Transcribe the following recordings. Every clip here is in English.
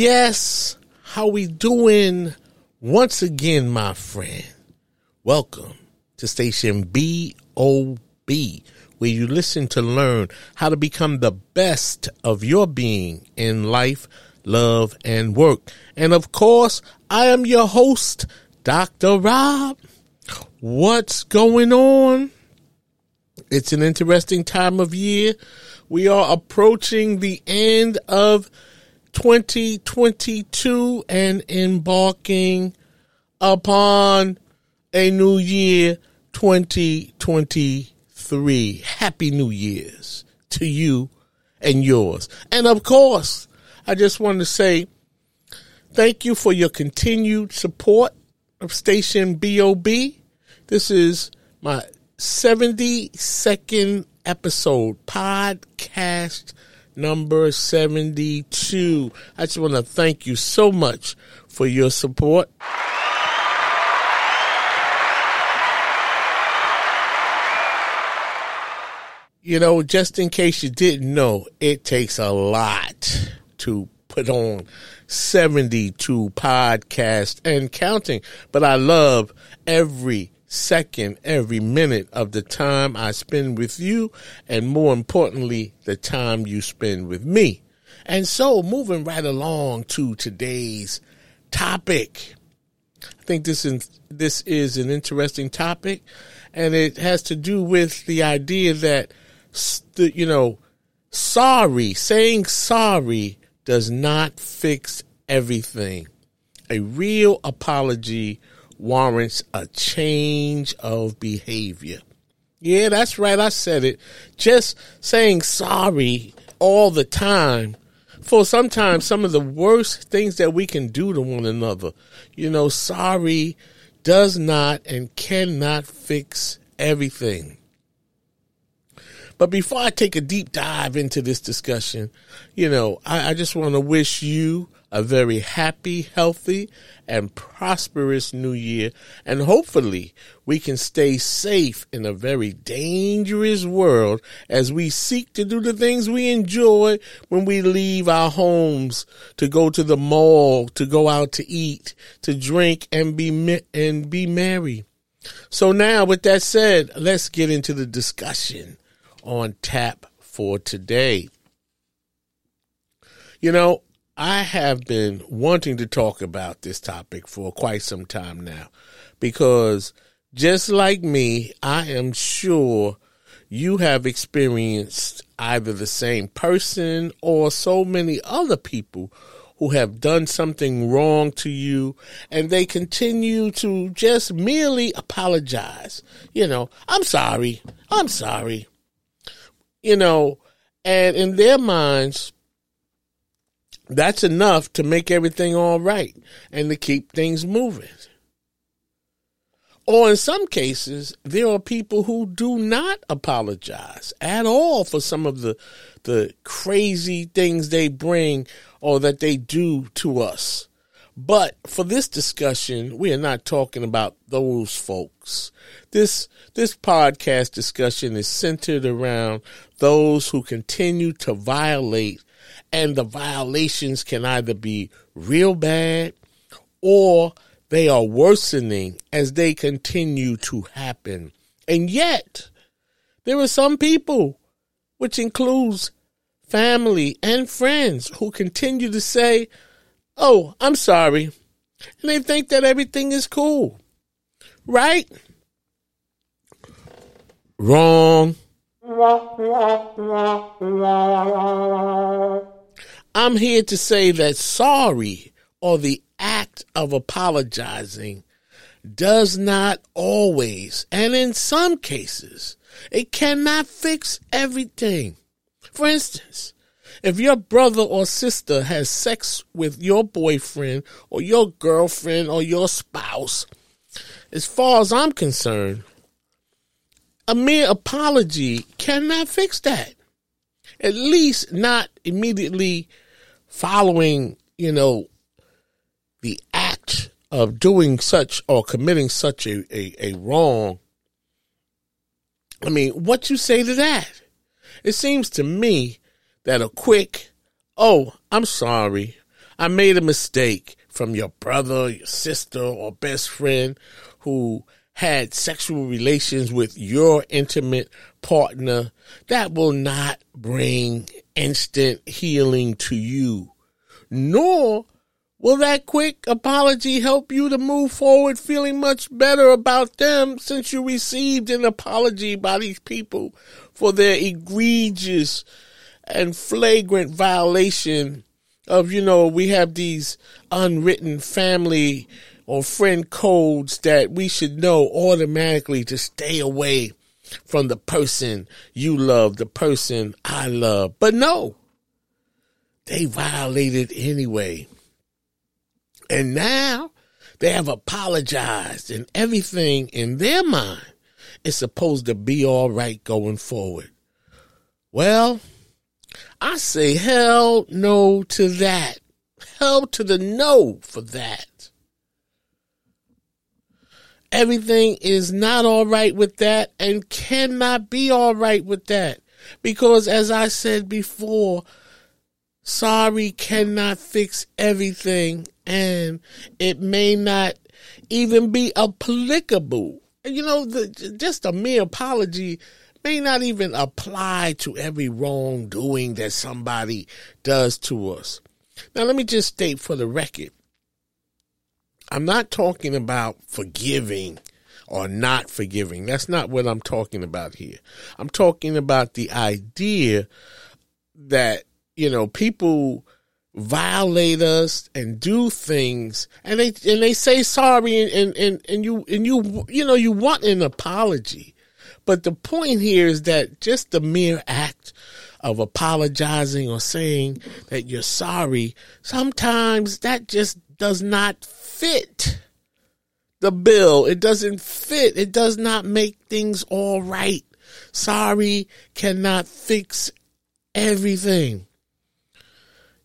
Yes. How we doing? Once again, my friend. Welcome to station BOB, where you listen to learn how to become the best of your being in life, love, and work. And of course, I am your host, Dr. Rob. What's going on? It's an interesting time of year. We are approaching the end of 2022 and embarking upon a new year 2023. Happy New Year's to you and yours. And of course, I just want to say thank you for your continued support of Station BOB. This is my 72nd episode, podcast number 72. I just want to thank you so much for your support. You know, just in case you didn't know, it takes a lot to put on 72 podcasts and counting, but I love every second, every minute of the time I spend with you, and more importantly, the time you spend with me. And so, moving right along to today's topic. I think this is this is an interesting topic, and it has to do with the idea that you know, sorry, saying sorry does not fix everything. A real apology warrants a change of behavior. Yeah, that's right. I said it. Just saying sorry all the time for sometimes some of the worst things that we can do to one another. You know, sorry does not and cannot fix everything. But before I take a deep dive into this discussion, you know, I, I just want to wish you a very happy, healthy, and prosperous new year. And hopefully we can stay safe in a very dangerous world as we seek to do the things we enjoy when we leave our homes to go to the mall, to go out to eat, to drink and be, and be merry. So now with that said, let's get into the discussion on tap for today. You know, I have been wanting to talk about this topic for quite some time now because just like me, I am sure you have experienced either the same person or so many other people who have done something wrong to you and they continue to just merely apologize. You know, I'm sorry. I'm sorry. You know, and in their minds, that's enough to make everything all right and to keep things moving. Or in some cases, there are people who do not apologize at all for some of the the crazy things they bring or that they do to us. But for this discussion, we are not talking about those folks. This this podcast discussion is centered around those who continue to violate and the violations can either be real bad or they are worsening as they continue to happen. And yet, there are some people, which includes family, and friends who continue to say, Oh, I'm sorry. And they think that everything is cool. Right? Wrong. I'm here to say that sorry or the act of apologizing does not always, and in some cases, it cannot fix everything. For instance, if your brother or sister has sex with your boyfriend or your girlfriend or your spouse, as far as I'm concerned, a mere apology cannot fix that. At least not immediately following, you know, the act of doing such or committing such a, a, a wrong. I mean, what you say to that? It seems to me that a quick, oh, I'm sorry, I made a mistake from your brother, your sister, or best friend who had sexual relations with your intimate partner, that will not bring instant healing to you. Nor will that quick apology help you to move forward feeling much better about them since you received an apology by these people for their egregious and flagrant violation of, you know, we have these unwritten family or friend codes that we should know automatically to stay away from the person you love, the person I love. But no, they violated anyway. And now they have apologized and everything in their mind is supposed to be all right going forward. Well, I say hell no to that. Hell to the no for that. Everything is not all right with that and cannot be all right with that. Because as I said before, sorry cannot fix everything and it may not even be applicable. You know, the, just a mere apology may not even apply to every wrongdoing that somebody does to us. Now, let me just state for the record I'm not talking about forgiving or not forgiving. That's not what I'm talking about here. I'm talking about the idea that, you know, people violate us and do things and they and they say sorry and, and, and you and you you know you want an apology. But the point here is that just the mere act of apologizing or saying that you're sorry, sometimes that just does not fit the bill. It doesn't fit. It does not make things all right. Sorry cannot fix everything.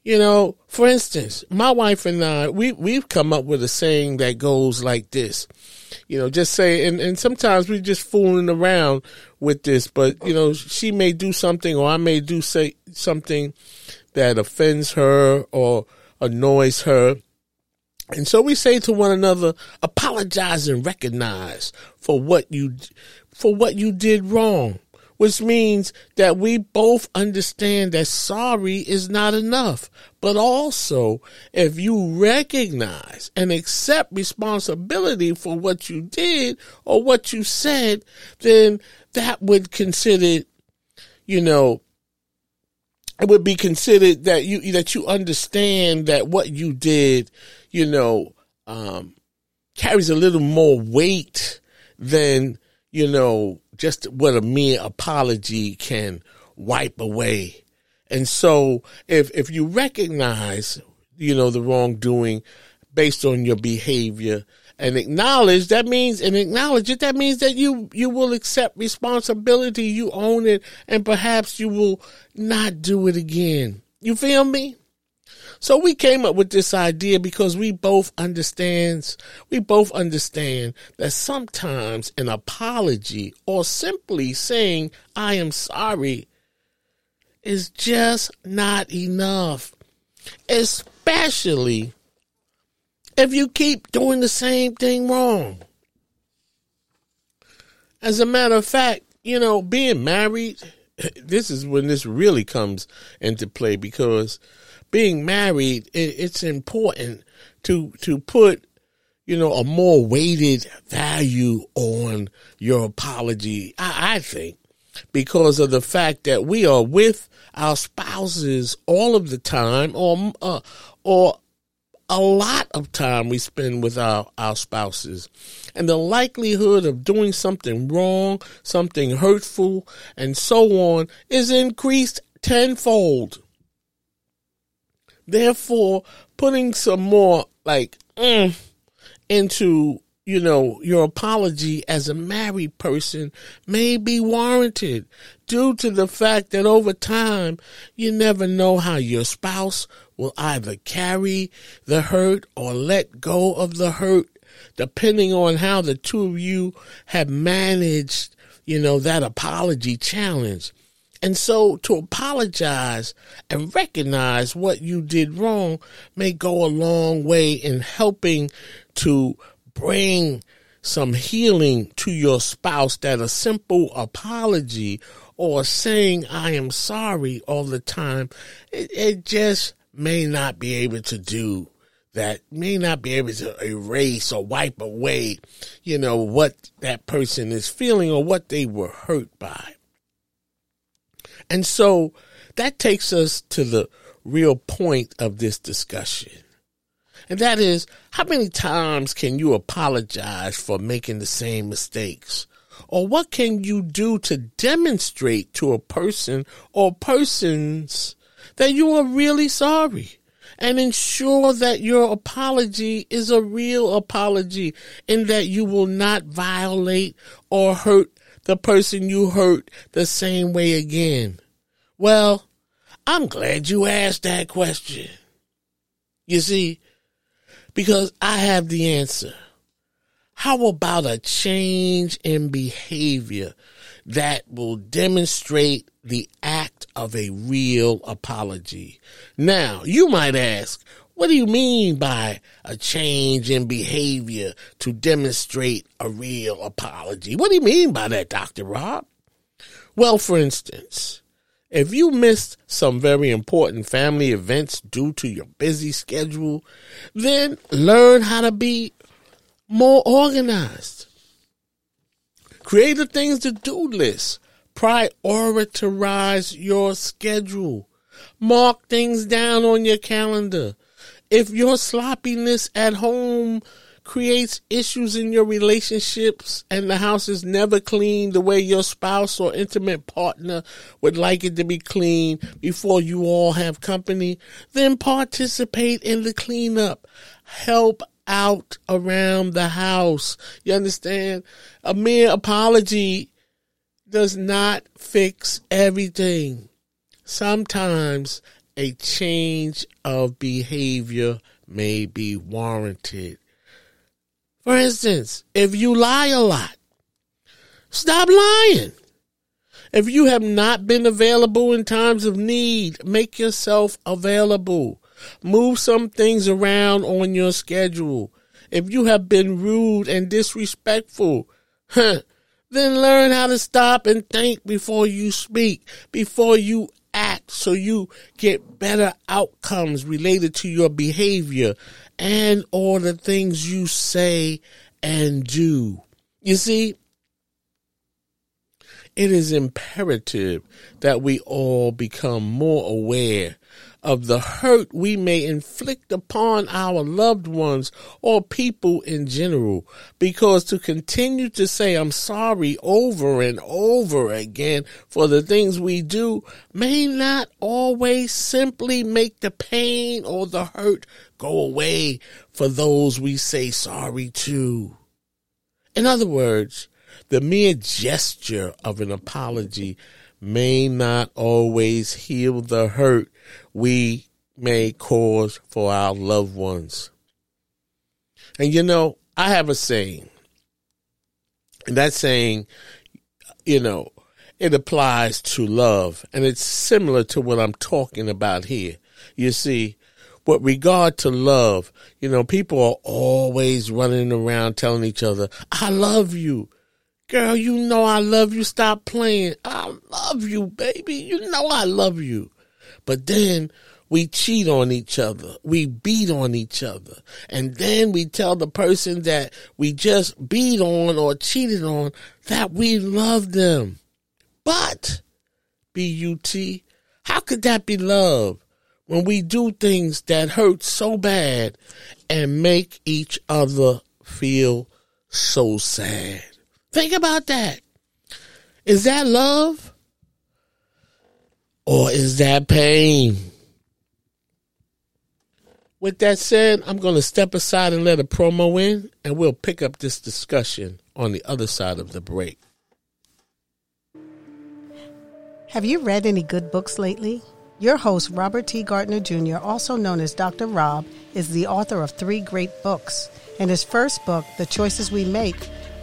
You know, for instance, my wife and I, we, we've come up with a saying that goes like this. You know, just say, and, and sometimes we're just fooling around with this, but you know, she may do something or I may do say something that offends her or annoys her. And so we say to one another, apologize and recognize for what you, for what you did wrong, which means that we both understand that sorry is not enough. But also, if you recognize and accept responsibility for what you did or what you said, then that would consider, you know, it would be considered that you that you understand that what you did you know, um, carries a little more weight than, you know, just what a mere apology can wipe away. And so if, if you recognize, you know, the wrongdoing based on your behavior and acknowledge, that means, and acknowledge it, that means that you, you will accept responsibility, you own it, and perhaps you will not do it again. You feel me? So we came up with this idea because we both understands we both understand that sometimes an apology or simply saying I am sorry is just not enough. Especially if you keep doing the same thing wrong. As a matter of fact, you know, being married this is when this really comes into play because being married, it, it's important to to put you know a more weighted value on your apology. I, I think because of the fact that we are with our spouses all of the time, or uh, or a lot of time we spend with our, our spouses. And the likelihood of doing something wrong, something hurtful, and so on is increased tenfold. Therefore, putting some more like mm, into you know your apology as a married person may be warranted due to the fact that over time you never know how your spouse will either carry the hurt or let go of the hurt depending on how the two of you have managed you know that apology challenge and so to apologize and recognize what you did wrong may go a long way in helping to bring some healing to your spouse that a simple apology or saying I am sorry all the time, it, it just may not be able to do that may not be able to erase or wipe away, you know, what that person is feeling or what they were hurt by. And so that takes us to the real point of this discussion. And that is, how many times can you apologize for making the same mistakes? Or what can you do to demonstrate to a person or persons that you are really sorry? And ensure that your apology is a real apology and that you will not violate or hurt the person you hurt the same way again. Well, I'm glad you asked that question. You see, because I have the answer. How about a change in behavior that will demonstrate the act of a real apology? Now, you might ask, what do you mean by a change in behavior to demonstrate a real apology? What do you mean by that, Dr. Rob? Well, for instance, if you missed some very important family events due to your busy schedule, then learn how to be more organized. Create a things to do list. Prioritize your schedule. Mark things down on your calendar. If your sloppiness at home creates issues in your relationships and the house is never clean the way your spouse or intimate partner would like it to be clean before you all have company, then participate in the cleanup. Help out around the house. You understand? A mere apology does not fix everything. Sometimes a change of behavior may be warranted. For instance, if you lie a lot, stop lying. If you have not been available in times of need, make yourself available. Move some things around on your schedule. If you have been rude and disrespectful, huh, then learn how to stop and think before you speak, before you act, so you get better outcomes related to your behavior and all the things you say and do. You see, it is imperative that we all become more aware of the hurt we may inflict upon our loved ones or people in general. Because to continue to say, I'm sorry over and over again for the things we do may not always simply make the pain or the hurt go away for those we say sorry to. In other words, the mere gesture of an apology may not always heal the hurt we may cause for our loved ones. And you know, I have a saying, and that saying, you know, it applies to love, and it's similar to what I'm talking about here. You see, with regard to love, you know, people are always running around telling each other, I love you. Girl, you know I love you. Stop playing. I love you, baby. You know I love you. But then we cheat on each other. We beat on each other. And then we tell the person that we just beat on or cheated on that we love them. But, B-U-T, how could that be love when we do things that hurt so bad and make each other feel so sad? Think about that. Is that love? Or is that pain? With that said, I'm going to step aside and let a promo in, and we'll pick up this discussion on the other side of the break. Have you read any good books lately? Your host, Robert T. Gardner Jr., also known as Dr. Rob, is the author of three great books. In his first book, The Choices We Make,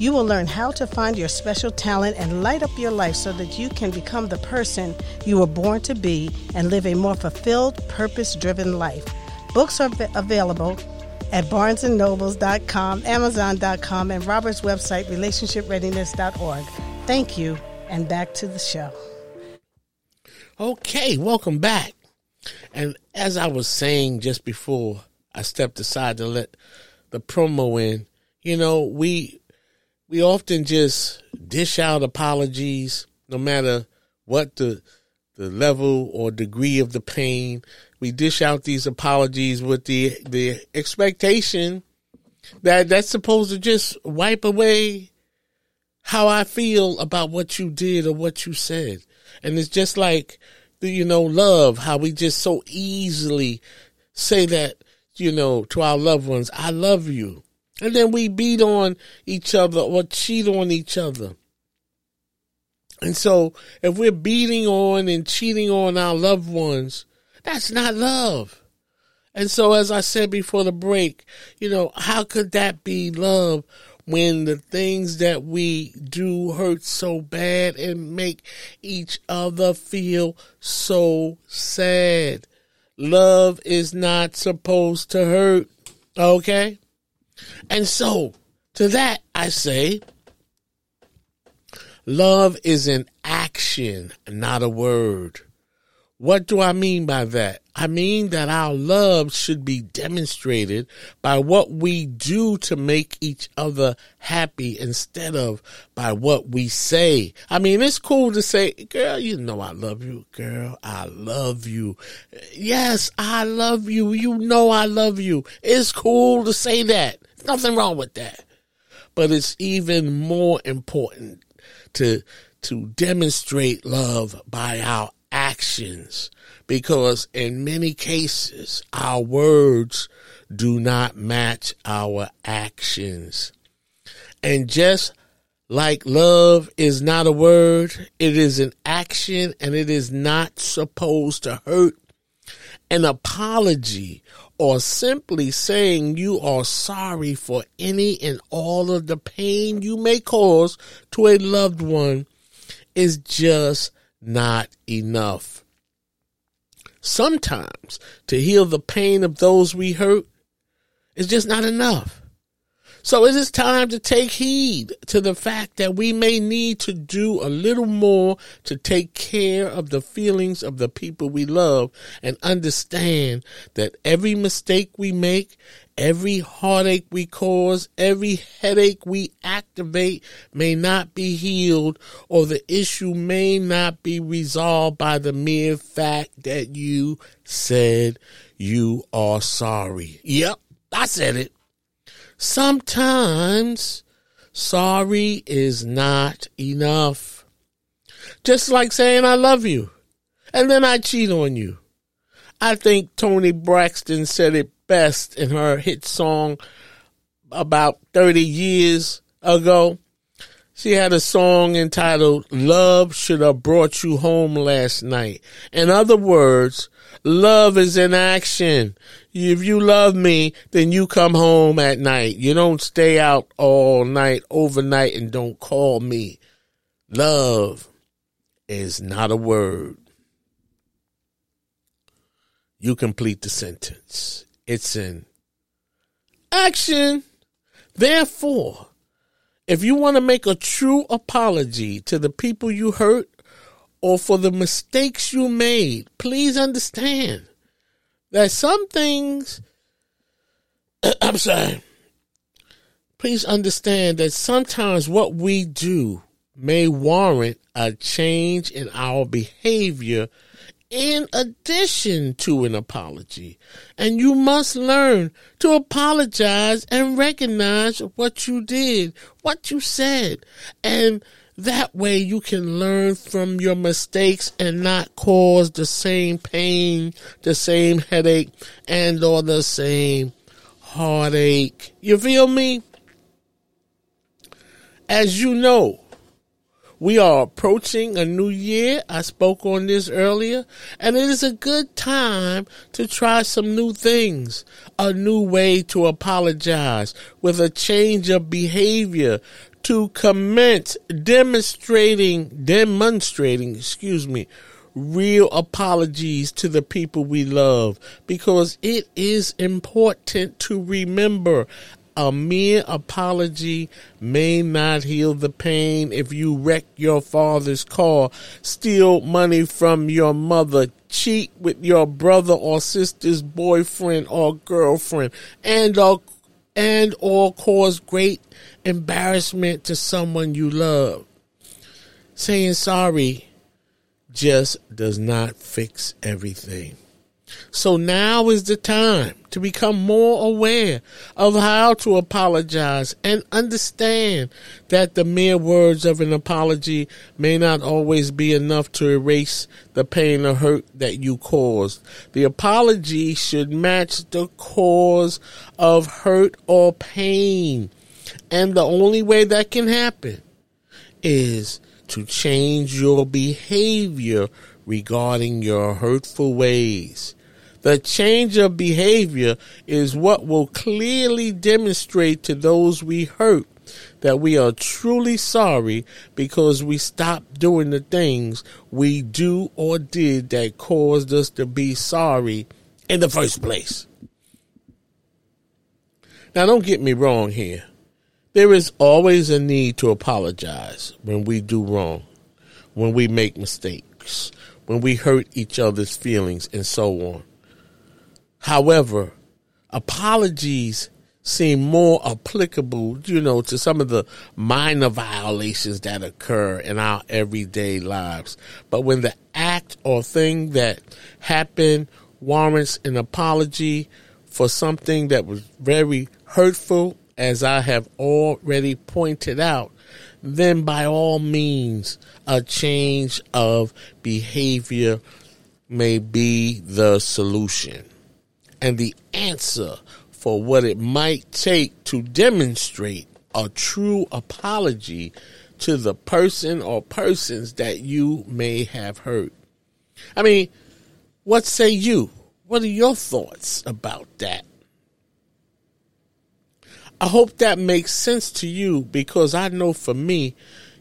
you will learn how to find your special talent and light up your life so that you can become the person you were born to be and live a more fulfilled, purpose driven life. Books are available at barnesandnobles.com, amazon.com, and Robert's website, relationshipreadiness.org. Thank you, and back to the show. Okay, welcome back. And as I was saying just before I stepped aside to let the promo in, you know, we we often just dish out apologies, no matter what the the level or degree of the pain. We dish out these apologies with the the expectation that that's supposed to just wipe away how I feel about what you did or what you said. And it's just like the you know love, how we just so easily say that you know to our loved ones, I love you. And then we beat on each other or cheat on each other. And so if we're beating on and cheating on our loved ones, that's not love. And so as I said before the break, you know, how could that be love when the things that we do hurt so bad and make each other feel so sad? Love is not supposed to hurt. Okay? And so, to that, I say, love is an action, not a word. What do I mean by that? I mean that our love should be demonstrated by what we do to make each other happy instead of by what we say. I mean, it's cool to say, girl, you know I love you. Girl, I love you. Yes, I love you. You know I love you. It's cool to say that. Nothing wrong with that. But it's even more important to to demonstrate love by our actions because in many cases our words do not match our actions. And just like love is not a word, it is an action and it is not supposed to hurt. An apology or simply saying you are sorry for any and all of the pain you may cause to a loved one is just not enough. Sometimes to heal the pain of those we hurt is just not enough. So it is time to take heed to the fact that we may need to do a little more to take care of the feelings of the people we love and understand that every mistake we make, every heartache we cause, every headache we activate may not be healed or the issue may not be resolved by the mere fact that you said you are sorry. Yep, I said it. Sometimes sorry is not enough. Just like saying I love you and then I cheat on you. I think Toni Braxton said it best in her hit song about 30 years ago. She had a song entitled Love Should Have Brought You Home Last Night. In other words, love is in action. If you love me, then you come home at night. You don't stay out all night, overnight, and don't call me. Love is not a word. You complete the sentence. It's in action. Therefore, if you want to make a true apology to the people you hurt or for the mistakes you made, please understand that some things, I'm sorry, please understand that sometimes what we do may warrant a change in our behavior in addition to an apology. And you must learn to apologize and recognize what you did, what you said. And that way you can learn from your mistakes and not cause the same pain, the same headache, and or the same heartache. You feel me? As you know, we are approaching a new year. I spoke on this earlier, and it is a good time to try some new things, a new way to apologize with a change of behavior to commence demonstrating, demonstrating, excuse me, real apologies to the people we love because it is important to remember a mere apology may not heal the pain if you wreck your father's car, steal money from your mother, cheat with your brother or sister's boyfriend or girlfriend, and or, and or cause great embarrassment to someone you love. Saying sorry just does not fix everything. So now is the time to become more aware of how to apologize and understand that the mere words of an apology may not always be enough to erase the pain or hurt that you caused. The apology should match the cause of hurt or pain. And the only way that can happen is to change your behavior regarding your hurtful ways. The change of behavior is what will clearly demonstrate to those we hurt that we are truly sorry because we stopped doing the things we do or did that caused us to be sorry in the first place. Now, don't get me wrong here. There is always a need to apologize when we do wrong, when we make mistakes, when we hurt each other's feelings, and so on. However, apologies seem more applicable, you know, to some of the minor violations that occur in our everyday lives. But when the act or thing that happened warrants an apology for something that was very hurtful, as I have already pointed out, then by all means, a change of behavior may be the solution and the answer for what it might take to demonstrate a true apology to the person or persons that you may have hurt. I mean, what say you? What are your thoughts about that? I hope that makes sense to you because I know for me,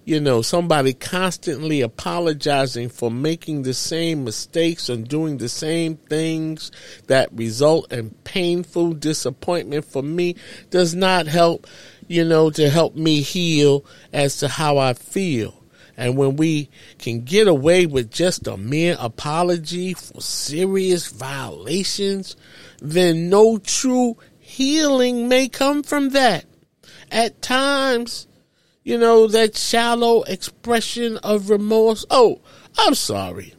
you know, somebody constantly apologizing for making the same mistakes and doing the same things that result in painful disappointment for me does not help, you know, to help me heal as to how I feel. And when we can get away with just a mere apology for serious violations, then no true healing may come from that. At times, you know, that shallow expression of remorse. Oh, I'm sorry.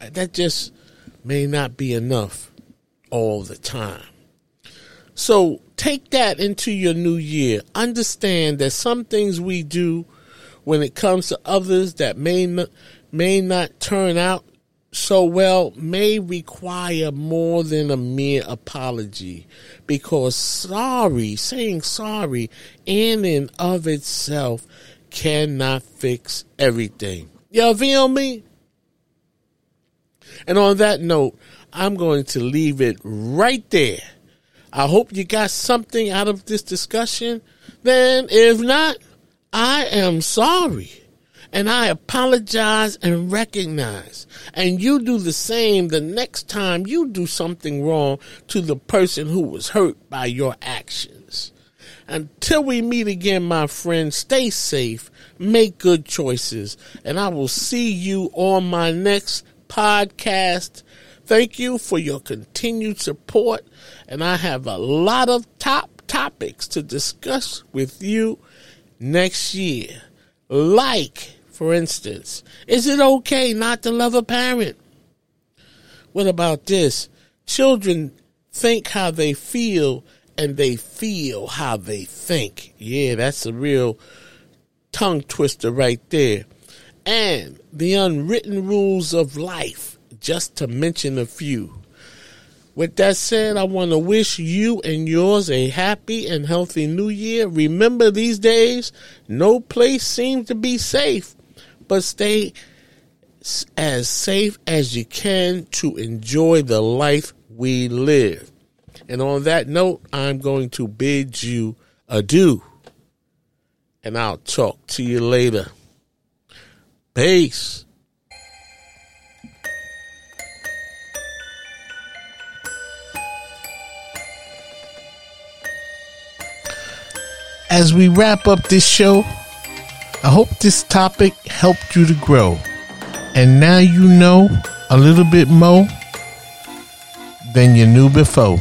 That just may not be enough all the time. So take that into your new year. Understand that some things we do when it comes to others that may not, may not turn out so well may require more than a mere apology because sorry, saying sorry in and of itself cannot fix everything. You feel me? And on that note, I'm going to leave it right there. I hope you got something out of this discussion. Then, if not, I am sorry and I apologize and recognize. And you do the same the next time you do something wrong to the person who was hurt by your actions. Until we meet again, my friend, stay safe, make good choices, and I will see you on my next podcast. Thank you for your continued support, and I have a lot of top topics to discuss with you next year. Like, for instance, is it okay not to love a parent? What about this? Children think how they feel and they feel how they think. Yeah, that's a real tongue twister right there. And the unwritten rules of life, just to mention a few. With that said, I want to wish you and yours a happy and healthy new year. Remember, these days, no place seems to be safe, but stay as safe as you can to enjoy the life we live. And on that note, I'm going to bid you adieu. And I'll talk to you later. Peace. As we wrap up this show, I hope this topic helped you to grow. And now you know a little bit more than you knew before.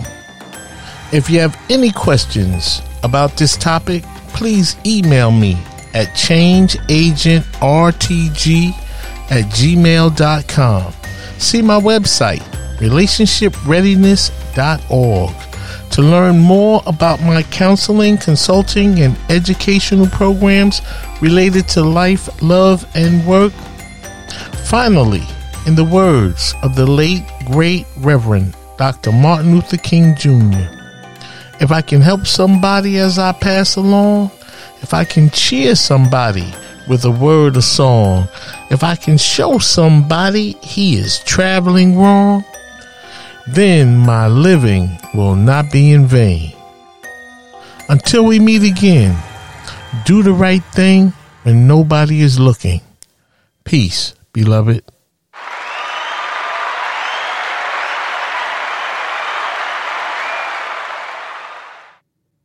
If you have any questions about this topic, please email me at changeagentrtg at gmail.com. See my website, relationshipreadiness.org to learn more about my counseling, consulting, and educational programs related to life, love, and work. Finally, in the words of the late, great Reverend Dr. Martin Luther King Jr., if I can help somebody as I pass along, if I can cheer somebody with a word or song, if I can show somebody he is traveling wrong, then my living will not be in vain. Until we meet again, do the right thing when nobody is looking. Peace, beloved.